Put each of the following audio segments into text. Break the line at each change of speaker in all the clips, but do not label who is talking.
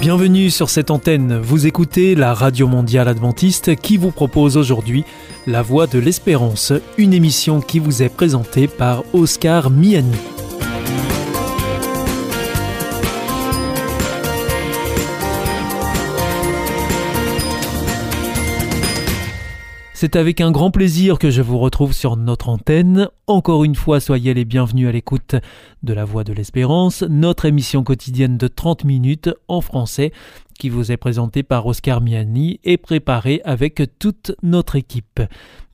Bienvenue sur cette antenne, vous écoutez la Radio Mondiale Adventiste qui vous propose aujourd'hui La Voix de l'Espérance, une émission qui vous est présentée par Oscar Miani. C'est avec un grand plaisir que je vous retrouve sur notre antenne. Encore une fois, soyez les bienvenus à l'écoute de La Voix de l'Espérance, notre émission quotidienne de 30 minutes en français qui vous est présentée par Oscar Miani et préparée avec toute notre équipe.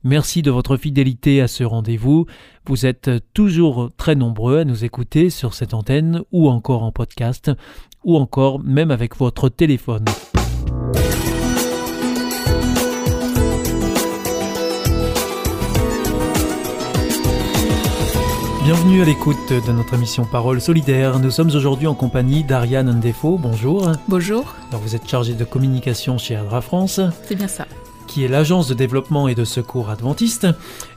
Merci de votre fidélité à ce rendez-vous. Vous êtes toujours très nombreux à nous écouter sur cette antenne ou encore en podcast ou encore même avec votre téléphone. Bienvenue à l'écoute de notre émission Parole solidaire. Nous sommes aujourd'hui en compagnie d'Ariane Ndefo. Bonjour.
Bonjour.
Alors vous êtes chargée de communication chez Adra France.
C'est bien ça.
Qui est l'agence de développement et de secours adventiste.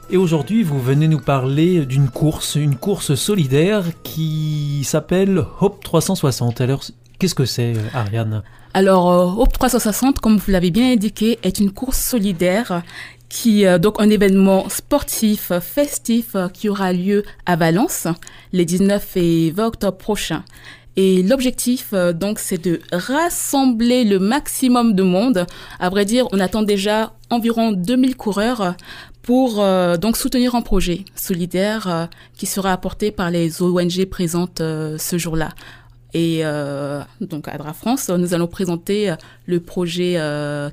Et aujourd'hui, vous venez nous parler d'une course, une course solidaire qui s'appelle Hope 360. Alors, qu'est-ce que c'est, Ariane?
Alors, euh, Hope 360, comme vous l'avez bien indiqué, est une course solidaire qui euh, donc un événement sportif festif euh, qui aura lieu à Valence les 19 et 20 octobre prochains. Et l'objectif, euh, donc, c'est de rassembler le maximum de monde. À vrai dire, on attend déjà environ 2000 coureurs pour donc soutenir un projet solidaire qui sera apporté par les ONG présentes ce jour-là. Et donc, à Dra France, nous allons présenter le projet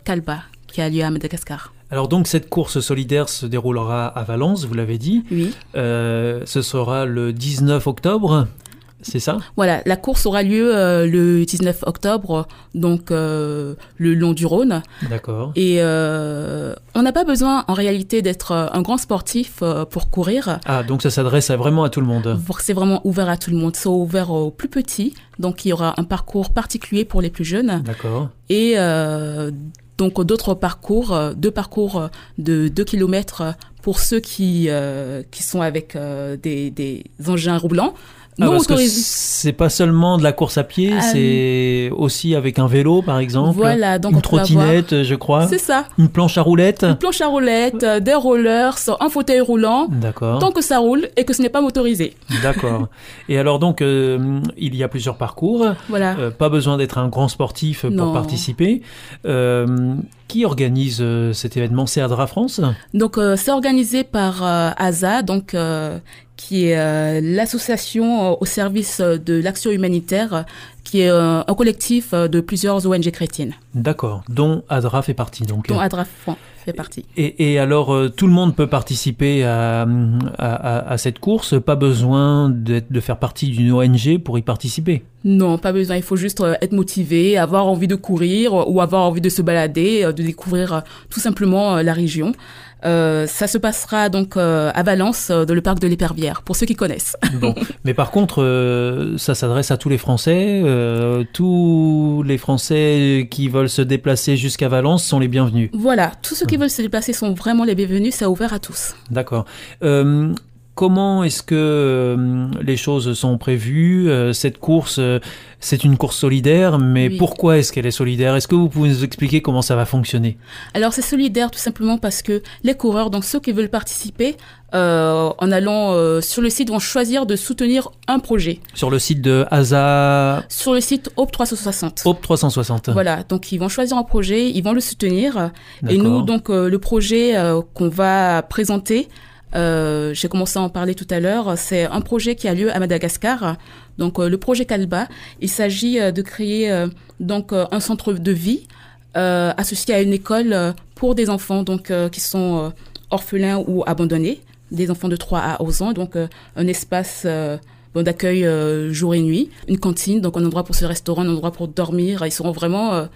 Calba qui a lieu à Madagascar.
Alors donc cette course solidaire se déroulera à Valence, vous l'avez dit.
Oui.
Euh, ce sera le 19 octobre. C'est ça?
Voilà, la course aura lieu euh, le 19 octobre, donc euh, le long du Rhône.
D'accord.
Et on n'a pas besoin en réalité d'être un grand sportif pour courir.
Ah, donc ça s'adresse vraiment à tout le monde
C'est vraiment ouvert à tout le monde. C'est ouvert aux plus petits, donc il y aura un parcours particulier pour les plus jeunes.
D'accord.
Et donc d'autres parcours, euh, deux parcours euh, de 2 km pour ceux qui, euh, qui sont avec des, des engins roulants.
Ah, c'est pas seulement de la course à pied, ah, c'est aussi avec un vélo par exemple.
Voilà, donc
une trottinette, je crois.
C'est ça.
Une planche à roulettes.
Une planche à roulettes, des rollers, un fauteuil roulant.
D'accord.
Tant que ça roule et que ce n'est pas motorisé.
D'accord. et alors donc il y a plusieurs parcours.
Voilà.
pas besoin d'être un grand sportif pour participer. Qui organise euh, cet événement? C'est Adra France?
Donc, euh, c'est organisé par euh, ASA, donc, qui est l'association au service de l'action humanitaire, qui est un collectif de plusieurs ONG chrétiennes.
D'accord, dont ADRA fait partie. Donc.
Dont ADRA fait partie.
Et, et alors, tout le monde peut participer à, à, à cette course, pas besoin de faire partie d'une ONG pour y participer?
Non, pas besoin. Il faut juste euh, être motivé, avoir envie de courir ou avoir envie de se balader, euh, de découvrir euh, tout simplement la région. Ça se passera donc à Valence, dans le parc de l'Épervière, pour ceux qui connaissent.
Bon, mais par contre, ça s'adresse à tous les Français. tous les Français qui veulent se déplacer jusqu'à Valence sont les bienvenus.
Voilà, tous ceux qui veulent se déplacer sont vraiment les bienvenus. C'est ouvert à tous.
D'accord. Comment est-ce que euh, les choses sont prévues euh, Cette course, euh, c'est une course solidaire, mais pourquoi est-ce qu'elle est solidaire? Est-ce que vous pouvez nous expliquer comment ça va fonctionner?
Alors c'est solidaire tout simplement parce que les coureurs, donc ceux qui veulent participer, en allant sur le site, vont choisir de soutenir un projet.
Sur le site de ASA
Sur le site Hope 360.
Hope 360.
Voilà, donc ils vont choisir un projet, ils vont le soutenir. Et nous, donc le projet qu'on va présenter, euh, j'ai commencé à en parler tout à l'heure. C'est un projet qui a lieu à Madagascar. Donc euh, le projet Calba, il s'agit euh, de créer donc un centre de vie associé à une école pour des enfants donc qui sont orphelins ou abandonnés, des enfants de 3 à 11 ans. Donc un espace d'accueil jour et nuit, une cantine, donc un endroit pour se restaurer, un endroit pour dormir. Ils seront vraiment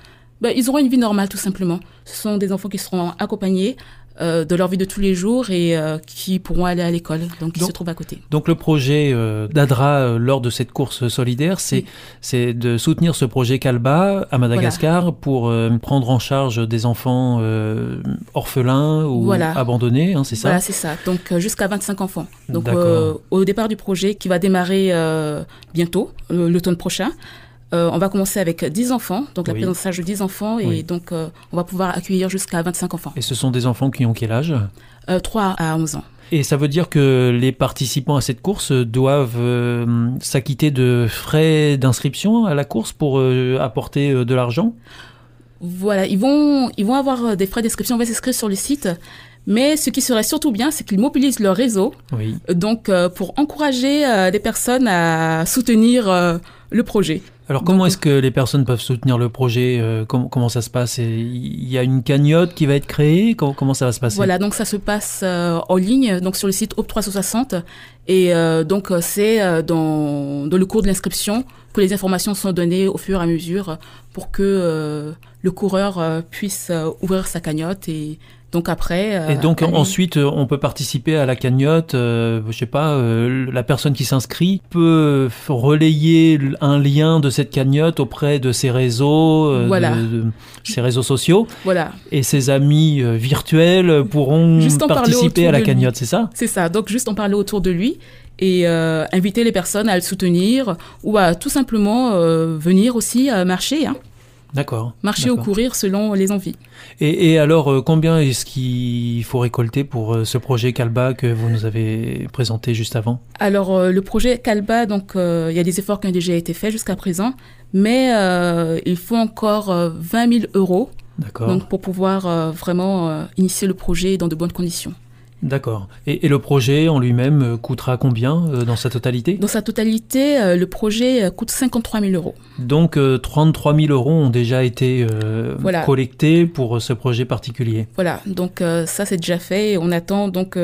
ben, ils auront une vie normale tout simplement. Ce sont des enfants qui seront accompagnés euh, de leur vie de tous les jours et euh, qui pourront aller à l'école, donc ils se trouvent à côté.
Donc le projet euh, d'Adra lors de cette course solidaire, c'est c'est de soutenir ce projet Calba à Madagascar pour prendre en charge des enfants orphelins ou abandonnés, hein, c'est ça
Voilà, c'est ça. Donc jusqu'à 25 enfants. Donc au départ du projet qui va démarrer bientôt, l'automne prochain. On va commencer avec 10 enfants, donc la prise en charge de 10 enfants, et donc on va pouvoir accueillir jusqu'à 25 enfants.
Et ce sont des enfants qui ont quel âge?
3 à 11 ans.
Et ça veut dire que les participants à cette course doivent s'acquitter de frais d'inscription à la course pour apporter de l'argent?
Voilà, ils vont, ils vont avoir euh, des frais d'inscription, on va s'inscrire sur le site. Mais ce qui serait surtout bien, c'est qu'ils mobilisent leur réseau.
Oui.
Donc, euh, pour encourager euh, des personnes à soutenir le projet.
Alors, comment est-ce que les personnes peuvent soutenir le projet comment, comment, ça se passe Il y a une cagnotte qui va être créée? Comment, ça va se passer?
Voilà, donc ça se passe en ligne, donc sur le site OP360. Et donc, c'est dans, dans le cours de l'inscription que les informations sont données au fur et à mesure pour que le coureur euh, puisse euh, ouvrir sa cagnotte et donc après.
Euh, et donc ensuite, on peut participer à la cagnotte. je sais pas, la personne qui s'inscrit peut relayer un lien de cette cagnotte auprès de ses réseaux, de, ses réseaux sociaux.
Voilà.
Et ses amis virtuels pourront participer à la cagnotte, c'est ça?
C'est ça. Donc juste en parler autour de lui et inviter les personnes à le soutenir ou à tout simplement venir aussi marcher. Hein.
D'accord.
Marcher ou courir selon les envies.
Et, alors, euh, combien est-ce qu'il faut récolter pour euh, ce projet Calba que vous nous avez présenté juste avant?
Alors, euh, le projet Calba, donc, il y a des efforts qui ont déjà été faits jusqu'à présent, mais il faut encore 20 000 euros donc, pour pouvoir vraiment initier le projet dans de bonnes conditions.
D'accord. Et, le projet en lui-même euh, coûtera combien euh, dans sa totalité?
Dans sa totalité, euh, le projet coûte 53 000 euros.
Donc 33 000 euros ont déjà été collectés pour ce projet particulier.
Voilà, donc ça c'est déjà fait. On attend donc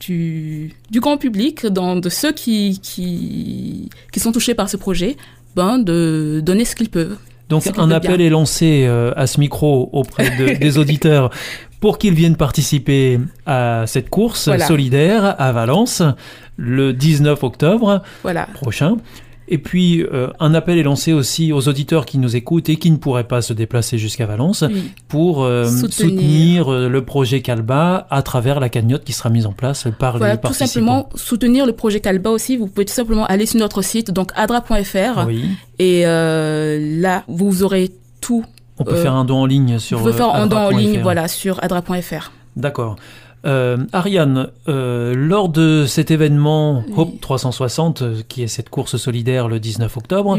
du, du, grand public, dans, de ceux qui, qui, qui sont touchés par ce projet, ben, de donner ce qu'ils peuvent.
Donc un appel est lancé à ce micro auprès des auditeurs pour qu'ils viennent participer à cette course solidaire à Valence le 19 octobre prochain. Et puis, euh, un appel est lancé aussi aux auditeurs qui nous écoutent et qui ne pourraient pas se déplacer jusqu'à Valence pour euh, soutenir, euh, le projet Calba à travers la cagnotte qui sera mise en place par les participants. Tout
simplement, soutenir le projet Calba aussi, vous pouvez tout simplement aller sur notre site, donc adra.fr. Et là, vous aurez tout
on peut faire un don en ligne sur.
On peut faire un don en ligne, voilà, sur adra.fr.
D'accord. Euh, Ariane, euh, lors de cet événement Hope 360, euh, qui est cette course solidaire le 19 octobre,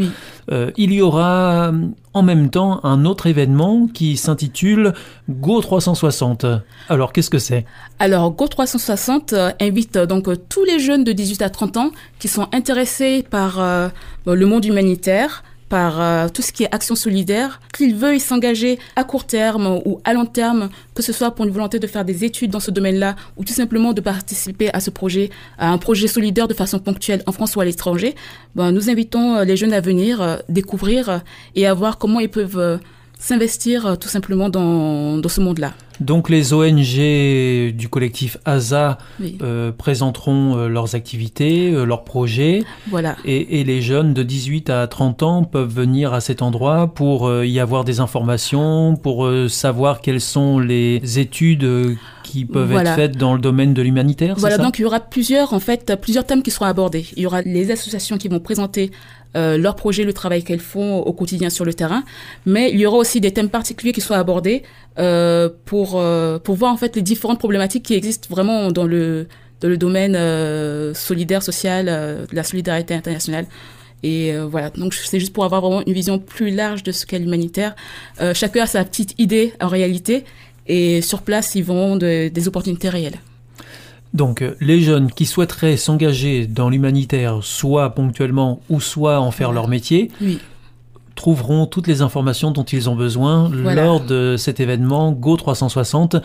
il y aura en même temps un autre événement qui s'intitule Go 360. Alors qu'est-ce que c'est?
Alors Go 360 invite donc tous les jeunes de 18 à 30 ans qui sont intéressés par le monde humanitaire par euh, tout ce qui est action solidaire, qu'ils veuillent s'engager à court terme ou à long terme, que ce soit pour une volonté de faire des études dans ce domaine-là ou tout simplement de participer à ce projet, à un projet solidaire de façon ponctuelle en France ou à l'étranger, ben, nous invitons euh, les jeunes à venir euh, découvrir et à voir comment ils peuvent s'investir tout simplement dans, dans ce monde-là.
Donc les ONG du collectif ASA euh, présenteront euh, leurs activités, euh, leurs projets.
Voilà.
Et, les jeunes de 18 à 30 ans peuvent venir à cet endroit pour y avoir des informations, pour savoir quelles sont les études qui peuvent être faites dans le domaine de l'humanitaire.
Voilà, donc il y aura plusieurs, en fait, plusieurs thèmes qui seront abordés. Il y aura les associations qui vont présenter euh, leur projet, le travail qu'elles font au quotidien sur le terrain. Mais il y aura aussi des thèmes particuliers qui soient abordés euh, pour, euh, pour voir en fait les différentes problématiques qui existent vraiment dans le, dans le domaine euh, solidaire, social, de la solidarité internationale. Et voilà, donc c'est juste pour avoir vraiment une vision plus large de ce qu'est l'humanitaire. chacun a sa petite idée en réalité, et sur place, ils vont des opportunités réelles.
Donc euh, les jeunes qui souhaiteraient s'engager dans l'humanitaire, soit ponctuellement ou soit en faire leur métier, trouveront toutes les informations dont ils ont besoin lors de cet événement Go 360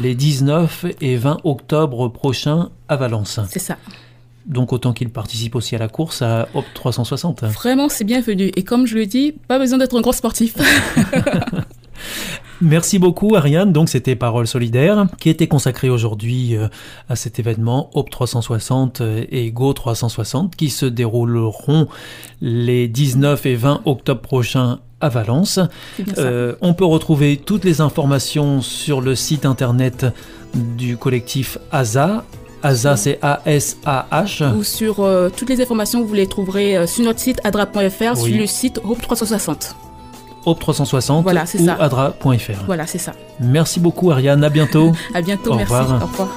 les 19 et 20 octobre prochains à Valence.
C'est ça.
Donc autant qu'ils participent aussi à la course à Hop 360.
Vraiment, c'est bienvenu. Et comme je le dis, pas besoin d'être un gros sportif.
Merci beaucoup Ariane, donc c'était Parole solidaire qui était consacrée aujourd'hui euh, à cet événement Hope 360 et Go 360 qui se dérouleront les 19 et 20 octobre prochains à Valence. Euh, on peut retrouver toutes les informations sur le site internet du collectif ASA, ASA, c'est A-S-A-H.
Ou sur euh, toutes les informations, vous les trouverez euh, sur notre site adra.fr, sur le site Hope 360.
Hope 360
voilà, ou
adra.fr.
Voilà, c'est ça.
Merci beaucoup Ariane, à bientôt.
à bientôt, merci. Au revoir.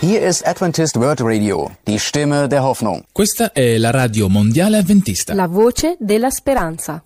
Hier ist Adventist World Radio, die Stimme der Hoffnung.
Questa è la radio mondiale adventista.
La voce della speranza.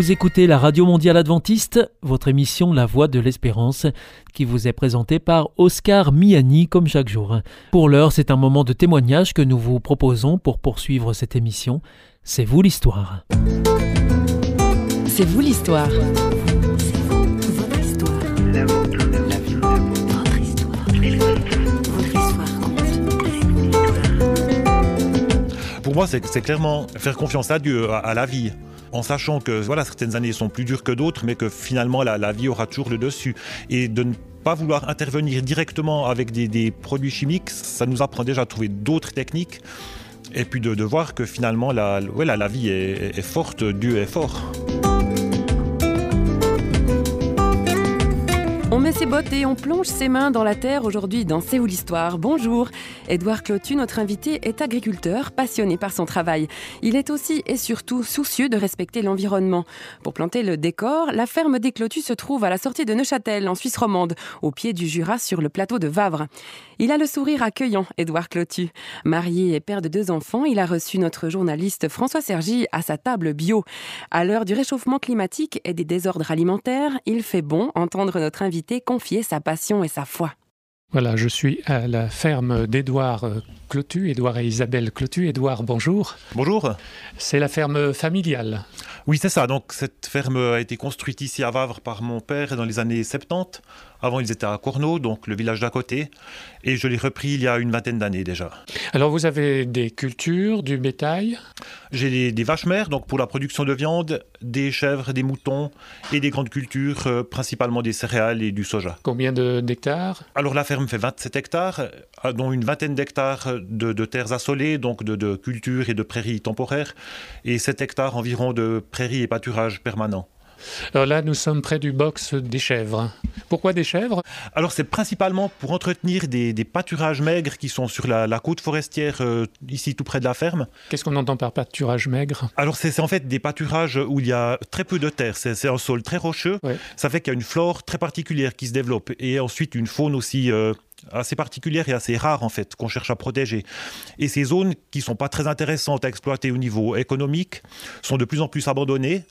Vous écoutez la Radio Mondiale Adventiste, votre émission La Voix de l'Espérance, qui vous est présentée par Oscar Miani comme chaque jour. Pour l'heure, c'est un moment de témoignage que nous vous proposons pour poursuivre cette émission. C'est vous l'histoire.
C'est vous l'histoire.
Pour moi, c'est clairement faire confiance à Dieu, à la vie en sachant que voilà, certaines années sont plus dures que d'autres, mais que finalement la, vie aura toujours le dessus. Et de ne pas vouloir intervenir directement avec des, produits chimiques, ça nous apprend déjà à trouver d'autres techniques. Et puis de, voir que finalement la, la vie est forte, Dieu est fort.
Ses bottes et on plonge ses mains dans la terre aujourd'hui dans C'est où l'histoire Bonjour Édouard Clotu, notre invité, est agriculteur, passionné par son travail. Il est aussi et surtout soucieux de respecter l'environnement. Pour planter le décor, la ferme des Clotus se trouve à la sortie de Neuchâtel, en Suisse romande, au pied du Jura sur le plateau de Vavre. Il a le sourire accueillant, Édouard Clotu. Marié et père de deux enfants, il a reçu notre journaliste François Sergi à sa table bio. À l'heure du réchauffement climatique et des désordres alimentaires, il fait bon entendre notre invité confier sa passion et sa foi.
Voilà, je suis à la ferme d'Édouard Clotu, Édouard et Isabelle Clotu. Édouard, bonjour.
Bonjour.
C'est la ferme familiale.
Oui, c'est ça. Donc cette ferme a été construite ici à Vavre par mon père dans les années 70. Avant, ils étaient à Cournot, donc le village d'à côté. Et je l'ai repris il y a une vingtaine d'années déjà.
Alors vous avez des cultures, du bétail?
J'ai des, vaches mères, donc pour la production de viande, des chèvres, des moutons et des grandes cultures, euh, principalement des céréales et du soja.
Combien d'hectares?
Alors la ferme fait 27 hectares, euh, dont une vingtaine d'hectares de, terres assolées, donc de, de cultures et de prairies temporaires, et 7 hectares environ de prairies et pâturages permanents.
Alors là, nous sommes près du box des chèvres. Pourquoi des chèvres?
Alors c'est principalement pour entretenir des, pâturages maigres qui sont sur la, côte forestière, euh, ici tout près de la ferme.
Qu'est-ce qu'on entend par pâturage maigre?
Alors c'est en fait des pâturages où il y a très peu de terre. C'est un sol très rocheux. Ça fait qu'il y a une flore très particulière qui se développe. Et ensuite une faune aussi euh, assez particulière et assez rare en fait qu'on cherche à protéger. Et ces zones qui sont pas très intéressantes à exploiter au niveau économique sont de plus en plus abandonnées.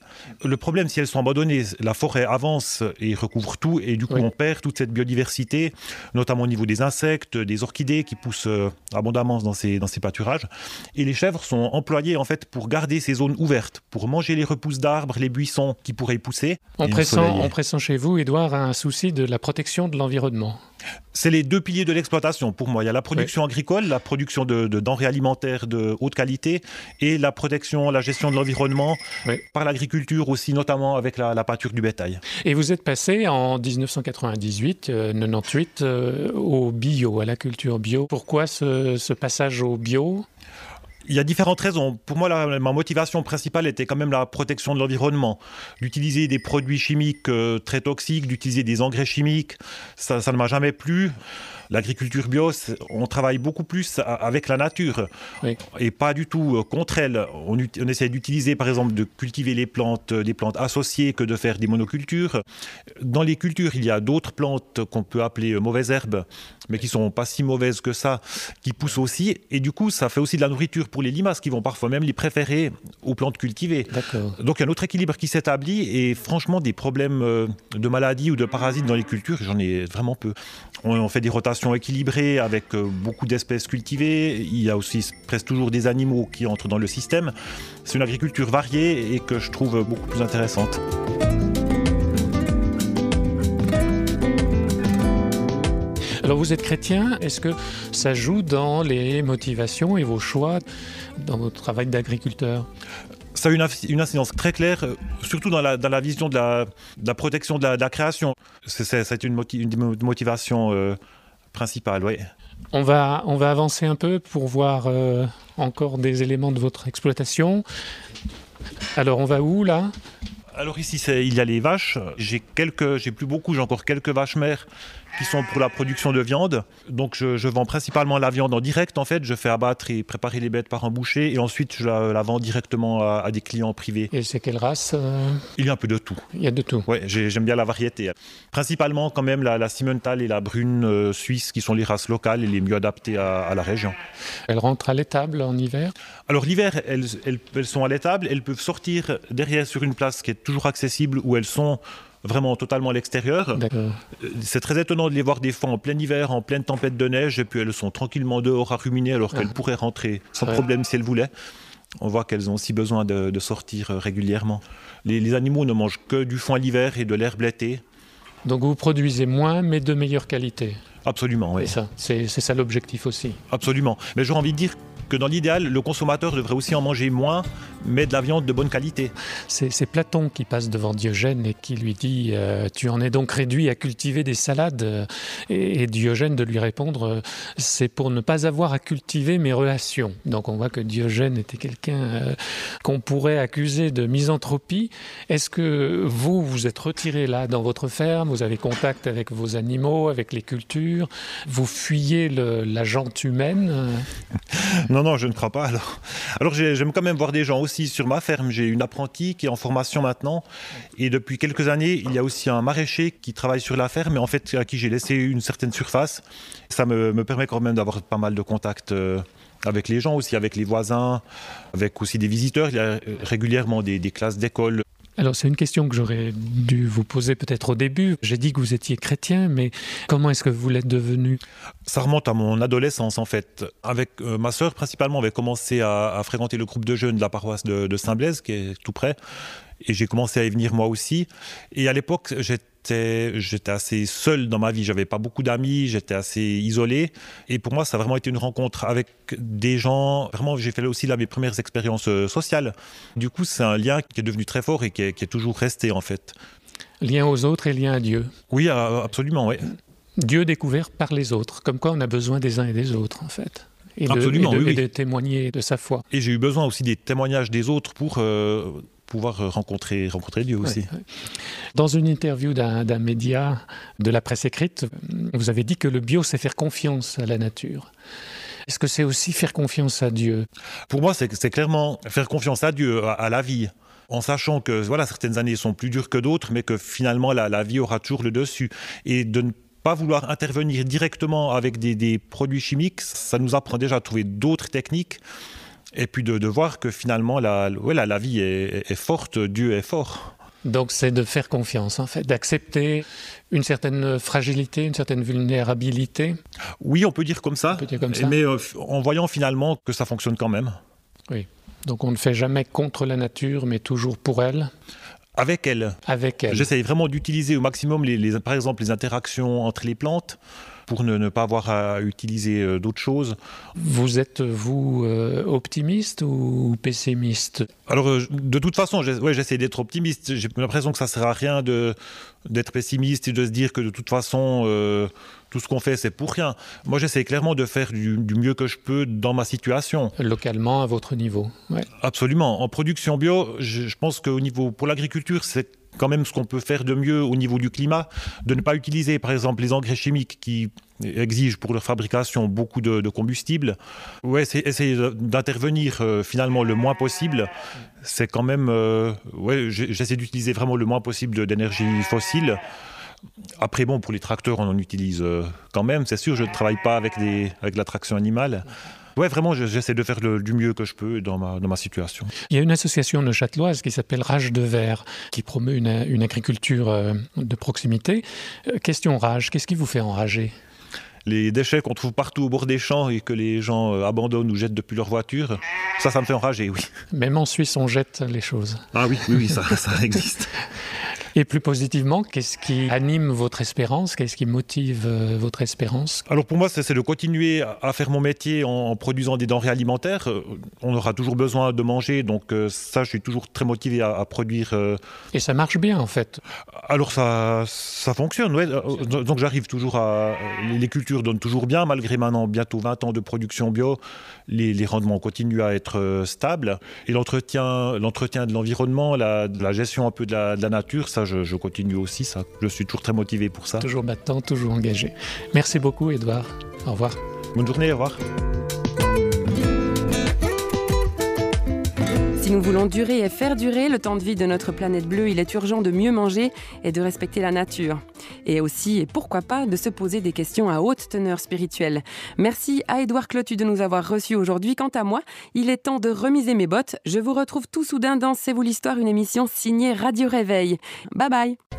Le problème, si elles sont abandonnées, la forêt avance et recouvre tout et du coup on perd toute cette biodiversité, notamment au niveau des insectes, des orchidées qui poussent euh, abondamment dans ces, dans ces pâturages. Et les chèvres sont employées en fait pour garder ces zones ouvertes, pour manger les repousses d'arbres, les buissons qui pourraient y pousser.
En pressant, en pressant chez vous, Edouard a un souci de la protection de l'environnement.
C'est les deux piliers de l'exploitation pour moi. Il y a la production agricole, la production de, denrées alimentaires de haute qualité et la protection, la gestion de l'environnement par l'agriculture aussi, notamment avec la, pâture du bétail.
Et vous êtes passé en 1998, 98 euh, euh, au bio, à la culture bio. Pourquoi ce passage au bio?
Il y a différentes raisons. Pour moi, ma motivation principale était quand même la protection de l'environnement. D'utiliser des produits chimiques euh, très toxiques, d'utiliser des engrais chimiques, ça, ça ne m'a jamais plu l'agriculture bio, on travaille beaucoup plus avec la nature et pas du tout euh, contre elle. On, essaie d'utiliser, par exemple, de cultiver les plantes, des plantes associées que de faire des monocultures. Dans les cultures, il y a d'autres plantes qu'on peut appeler euh, mauvaises herbes, mais qui sont pas si mauvaises que ça, qui poussent aussi. Et du coup, ça fait aussi de la nourriture pour les limaces qui vont parfois même les préférer aux plantes cultivées. Donc il y a un autre équilibre qui s'établit et franchement, des problèmes euh, de maladies ou de parasites dans les cultures, j'en ai vraiment peu. On fait des rotations équilibrées avec euh, beaucoup d'espèces cultivées. Il y a aussi presque toujours des animaux qui entrent dans le système. C'est une agriculture variée et que je trouve beaucoup plus intéressante.
Alors vous êtes chrétien, est-ce que ça joue dans les motivations et vos choix dans votre travail d'agriculteur?
Ça a une, une, incidence très claire, euh, surtout dans la, dans la vision de la, la, protection de la, création. C'est une, une, motivation euh, principale, oui.
On va, on va avancer un peu pour voir euh, encore des éléments de votre exploitation. Alors on va où là?
Alors ici, il y a les vaches. J'ai quelques, j'ai plus beaucoup, j'ai encore quelques vaches mères qui sont pour la production de viande. Donc je, vends principalement la viande en direct en fait. Je fais abattre et préparer les bêtes par un boucher et ensuite je la, vends directement à, des clients privés.
Et c'est quelle race euh
Il y a un peu de tout.
Il y a de tout.
Ouais, j'aime bien la variété. Principalement quand même la, la Simmental et la Brune euh, suisse qui sont les races locales et les mieux adaptées à, la région.
Elles rentrent à l'étable en hiver?
Alors l'hiver, elles, elles, elles sont à l'étable. Elles peuvent sortir derrière sur une place qui est toujours accessible où elles sont vraiment totalement à l'extérieur. Euh, c'est très étonnant de les voir des fois en plein hiver, en pleine tempête de neige, et puis elles sont tranquillement dehors à ruminer alors qu'elles pourraient rentrer sans problème si elles voulaient. On voit qu'elles ont aussi besoin de, sortir euh, régulièrement. Les, animaux ne mangent que du foin l'hiver et de l'herbe l'été.
Donc vous produisez moins, mais de meilleure qualité.
Absolument, oui.
C'est ça, c'est ça l'objectif aussi.
Absolument. Mais j'aurais envie de dire que dans l'idéal, le consommateur devrait aussi en manger moins, mais de la viande de bonne qualité.
C'est Platon qui passe devant Diogène et qui lui dit euh, Tu en es donc réduit à cultiver des salades et, Diogène de lui répondre euh, C'est pour ne pas avoir à cultiver mes relations. Donc on voit que Diogène était quelqu'un euh, qu'on pourrait accuser de misanthropie. Est-ce que vous, vous êtes retiré là dans votre ferme? Vous avez contact avec vos animaux, avec les cultures? Vous fuyez le, la jante humaine?
Non, non, je ne crois pas. Alors, alors j'aime quand même voir des gens aussi sur ma ferme. J'ai une apprentie qui est en formation maintenant. Et depuis quelques années, il y a aussi un maraîcher qui travaille sur la ferme, et en fait, à qui j'ai laissé une certaine surface. Ça me, me permet quand même d'avoir pas mal de contacts. Euh, avec les gens aussi, avec les voisins, avec aussi des visiteurs. Il y a régulièrement des, des classes d'école
alors c'est une question que j'aurais dû vous poser peut-être au début. J'ai dit que vous étiez chrétien, mais comment est-ce que vous l'êtes devenu?
Ça remonte à mon adolescence en fait. Avec euh, ma sœur principalement, on avait commencé à, fréquenter le groupe de jeunes de la paroisse de, de Saint-Blaise, qui est tout près. Et j'ai commencé à y venir moi aussi. Et à l'époque, j'étais j'étais assez seul dans ma vie. J'avais pas beaucoup d'amis, j'étais assez isolé. Et pour moi, ça a vraiment été une rencontre avec des gens. Vraiment, j'ai fait aussi là mes premières expériences euh, sociales. Du coup, c'est un lien qui est devenu très fort et qui est, toujours resté en fait.
Lien aux autres et lien à Dieu.
Oui, absolument, oui.
Dieu découvert par les autres, comme quoi on a besoin des uns et des autres en fait.
Et Absolument,
de,
et
de, témoigner de sa foi.
Et j'ai eu besoin aussi des témoignages des autres pour euh, pouvoir euh, rencontrer, rencontrer Dieu aussi.
Dans une interview d'un média de la presse écrite, vous avez dit que le bio, c'est faire confiance à la nature. Est-ce que c'est aussi faire confiance à Dieu?
Pour moi, c'est clairement faire confiance à Dieu, à, la vie en sachant que voilà certaines années sont plus dures que d'autres, mais que finalement la, la, vie aura toujours le dessus. Et de ne pas vouloir intervenir directement avec des, des produits chimiques, ça nous apprend déjà à trouver d'autres techniques et puis de, voir que finalement la, la, vie est, forte, Dieu est fort.
Donc c'est de faire confiance en fait, d'accepter une certaine fragilité, une certaine vulnérabilité.
Oui, on peut dire comme ça, mais euh, en voyant finalement que ça fonctionne quand même.
Oui, donc on ne fait jamais contre la nature, mais toujours pour elle.
Avec elle.
Avec elle.
J'essaye vraiment d'utiliser au maximum, les, par exemple, les interactions entre les plantes pour ne, pas avoir à utiliser euh, d'autres choses.
Vous êtes, vous, euh, optimiste ou pessimiste?
Alors, euh, de toute façon, j'essaie d'être optimiste. J'ai l'impression que ça ne sert à rien d'être pessimiste et de se dire que de toute façon, tout ce qu'on fait, c'est pour rien. Moi, j'essaie clairement de faire du, mieux que je peux dans ma situation.
Localement, à votre niveau.
Absolument. En production bio, je, je pense qu'au niveau, pour l'agriculture, c'est quand même ce qu'on peut faire de mieux au niveau du climat, de ne pas utiliser par exemple les engrais chimiques qui exigent pour leur fabrication beaucoup de, combustible. Ouais, essayer d'intervenir euh, finalement le moins possible. C'est quand même, euh, ouais, j'essaie d'utiliser vraiment le moins possible d'énergie fossile. Après, bon, pour les tracteurs, on en utilise euh, quand même, c'est sûr. Je ne travaille pas avec, avec la traction animale. Ouais, vraiment, j'essaie de faire du mieux que je peux dans ma, dans ma situation.
Il y a une association de Châteloise qui s'appelle Rage de Verre, qui promeut une, une agriculture euh, de proximité. Euh, question rage, qu'est-ce qui vous fait enrager?
Les déchets qu'on trouve partout au bord des champs et que les gens euh, abandonnent ou jettent depuis leur voiture, ça, ça me fait enrager, oui.
Même en Suisse, on jette les choses.
Ah oui, oui, oui ça, ça existe.
Et plus positivement, qu'est-ce qui anime votre espérance? Qu'est-ce qui motive euh, votre espérance?
Alors pour moi, c'est de continuer à faire mon métier en produisant des denrées alimentaires. Euh, on aura toujours besoin de manger, donc euh, ça, je suis toujours très motivé à, produire.
Et ça marche bien en fait
Alors ça, ça fonctionne, ouais. Donc j'arrive toujours à... Les cultures donnent toujours bien, malgré maintenant bientôt 20 ans de production bio. Les, rendements continuent à être stables. Et l'entretien de l'environnement, la, la, gestion un peu de la, de la nature, ça je, continue aussi. Ça, je suis toujours très motivé pour ça.
Toujours battant, toujours engagé. Merci beaucoup, Edouard. Au revoir.
Bonne journée, au revoir.
Si nous voulons durer et faire durer le temps de vie de notre planète bleue, il est urgent de mieux manger et de respecter la nature. Et aussi, et pourquoi pas, de se poser des questions à haute teneur spirituelle. Merci à Édouard Clotu de nous avoir reçus aujourd'hui. Quant à moi, il est temps de remiser mes bottes. Je vous retrouve tout soudain dans C'est vous l'histoire, une émission signée Radio Réveil. Bye bye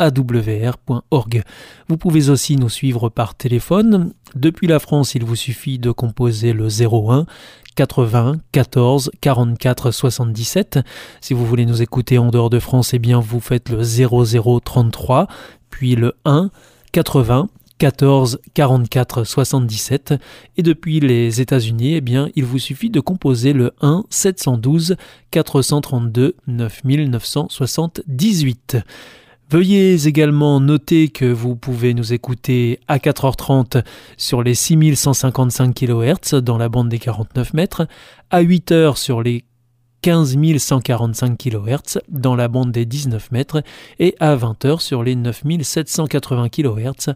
www.awr.org. Vous pouvez aussi nous suivre par téléphone. Depuis la France, il vous suffit de composer le 01 80 14 44 77. Si vous voulez nous écouter en dehors de France, eh bien vous faites le 00 33 puis le 1 80 14 44 77 et depuis les États-Unis, eh bien, il vous suffit de composer le 1 712 432 9978. Veuillez également noter que vous pouvez nous écouter à 4h30 sur les 6155 kHz dans la bande des 49 mètres, à 8h sur les 15 145 kHz dans la bande des 19 mètres et à 20h sur les 9780 kHz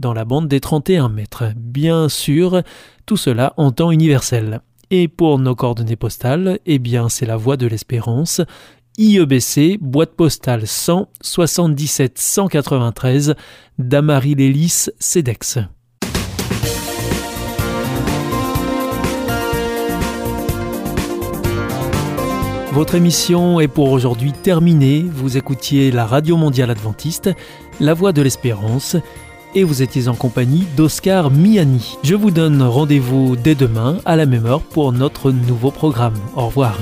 dans la bande des 31 mètres. Bien sûr, tout cela en temps universel. Et pour nos coordonnées postales, eh bien c'est la voie de l'espérance. IEBC, boîte postale 100 77 193, Damary Lélis, CEDEX. Votre émission est pour aujourd'hui terminée. Vous écoutiez la Radio Mondiale Adventiste, La Voix de l'Espérance et vous étiez en compagnie d'Oscar Miani. Je vous donne rendez-vous dès demain à la même heure pour notre nouveau programme. Au revoir.